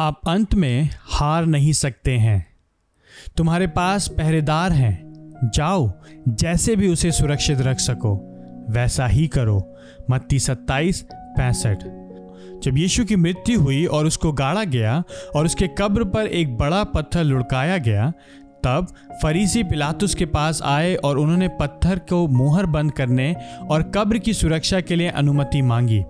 आप अंत में हार नहीं सकते हैं। तुम्हारे पास पहरेदार हैं। जाओ, जैसे भी उसे सुरक्षित रख सको, वैसा ही करो। मत्ती सत्ताईस, पैंसठ। जब यीशु की मृत्यु हुई और उसको गाड़ा गया और उसके कब्र पर एक बड़ा पत्थर लुढ़काया गया, तब फरीसी पिलातुस के पास आए और उन्होंने पत्थर को मोहर बंद करने और कब्र की सुरक्षा के लिए अनुमति मांगी।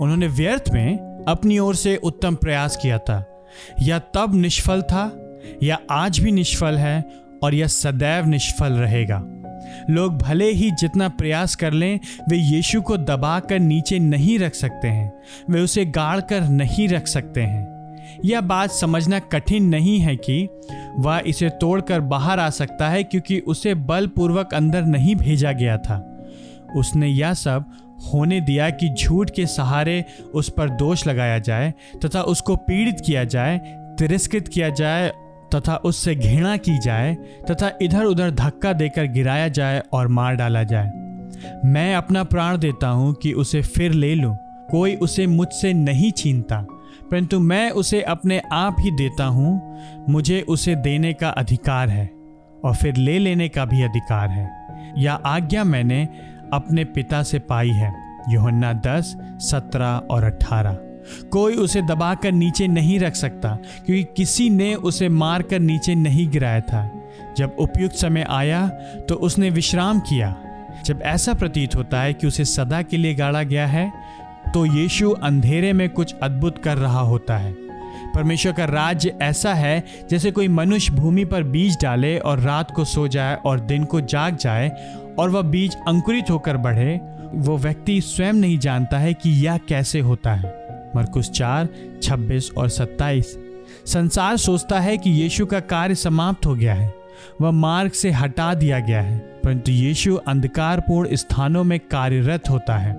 उन्होंने व्यर्थ में अपनी ओर से उत्तम प्रयास किया था। यह तब निष्फल था, या आज भी निष्फल है, और यह सदैव निष्फल रहेगा। लोग भले ही जितना प्रयास कर लें, वे यीशु को दबाकर नीचे नहीं रख सकते हैं। वे उसे गाड़ कर नहीं रख सकते हैं। यह बात समझना कठिन नहीं है कि वह इसे तोड़कर बाहर आ सकता है, क्योंकि उसे बलपूर्वक अंदर नहीं भेजा गया था। उसने यह सब होने दिया कि झूठ के सहारे उस पर दोष लगाया जाए तथा उसको पीड़ित किया जाए, तिरस्कृत किया जाए तथा उससे घृणा की जाए तथा इधर उधर धक्का देकर गिराया जाए और मार डाला जाए। मैं अपना प्राण देता हूँ कि उसे फिर ले लूँ। कोई उसे मुझसे नहीं छीनता, परंतु मैं उसे अपने आप ही देता हूँ। मुझे उसे देने का अधिकार है और फिर ले लेने का भी अधिकार है। यह आज्ञा मैंने अपने पिता से पाई है। योहन्ना दस, सत्रह और अठारह। कोई उसे दबाकर नीचे नहीं रख सकता, क्योंकि किसी ने उसे मारकर नीचे नहीं गिराया था। जब उपयुक्त समय आया तो उसने विश्राम किया। जब ऐसा प्रतीत होता है कि उसे सदा के लिए गाड़ा गया है तो यीशु अंधेरे में कुछ अद्भुत कर रहा होता है। परमेश्वर का राज्य ऐसा है, जैसे कोई मनुष्य भूमि पर बीज डाले और रात को सो जाए और दिन को जाग जाए और वह बीज अंकुरित होकर बढ़े, वो व्यक्ति स्वयं नहीं जानता है कि यह कैसे होता है। मरकुस चार, छब्बीस और सत्ताईस। संसार सोचता है कि यीशु का कार्य समाप्त हो गया है। वह मार्ग से हटा दिया गया है, परंतु यीशु अंधकारपूर्ण स्थानों में कार्यरत होता है।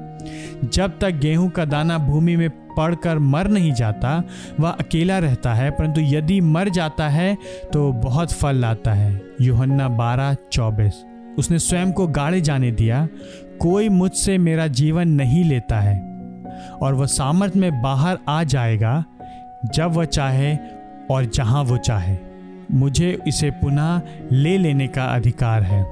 जब तक गेहूँ का दाना भूमि में पड़कर मर नहीं जाता, वह अकेला रहता है, परंतु यदि मर जाता है तो बहुत फल लाता है। योहन्ना बारह, चौबीस। उसने स्वयं को गाड़े जाने दिया, कोई मुझसे मेरा जीवन नहीं लेता है और वह सामर्थ में बाहर आ जाएगा जब वह चाहे और जहाँ वो चाहे। मुझे इसे पुनः ले लेने का अधिकार है।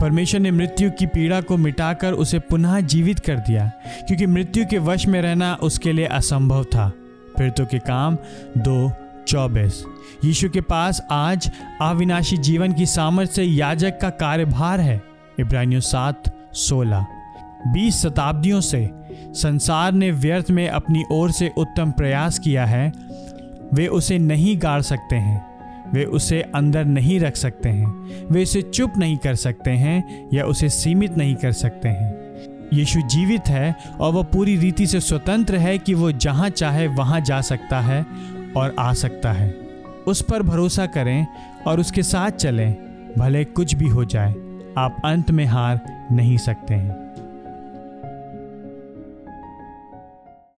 परमेश्वर ने मृत्यु की पीड़ा को मिटाकर उसे पुनः जीवित कर दिया, क्योंकि मृत्यु के वश में रहना उसके लिए असंभव था। फिर तो के काम दो चौबीस। यीशु के पास आज अविनाशी जीवन की सामर्थ्य से याजक का कार्यभार है। इब्रानियों सात, सोलह। बीस शताब्दियों से संसार ने व्यर्थ में अपनी ओर से उत्तम प्रयास किया है। वे उसे नहीं गाड़ सकते हैं। वे उसे अंदर नहीं रख सकते हैं। वे उसे चुप नहीं कर सकते हैं या उसे सीमित नहीं कर सकते हैं। यीशु जीवित है और वह पूरी रीति से स्वतंत्र है कि वो जहाँ चाहे वहाँ जा सकता है। और आ सकता है। उस पर भरोसा करें और उसके साथ चलें, भले कुछ भी हो जाए, आप अंत में हार नहीं सकते हैं।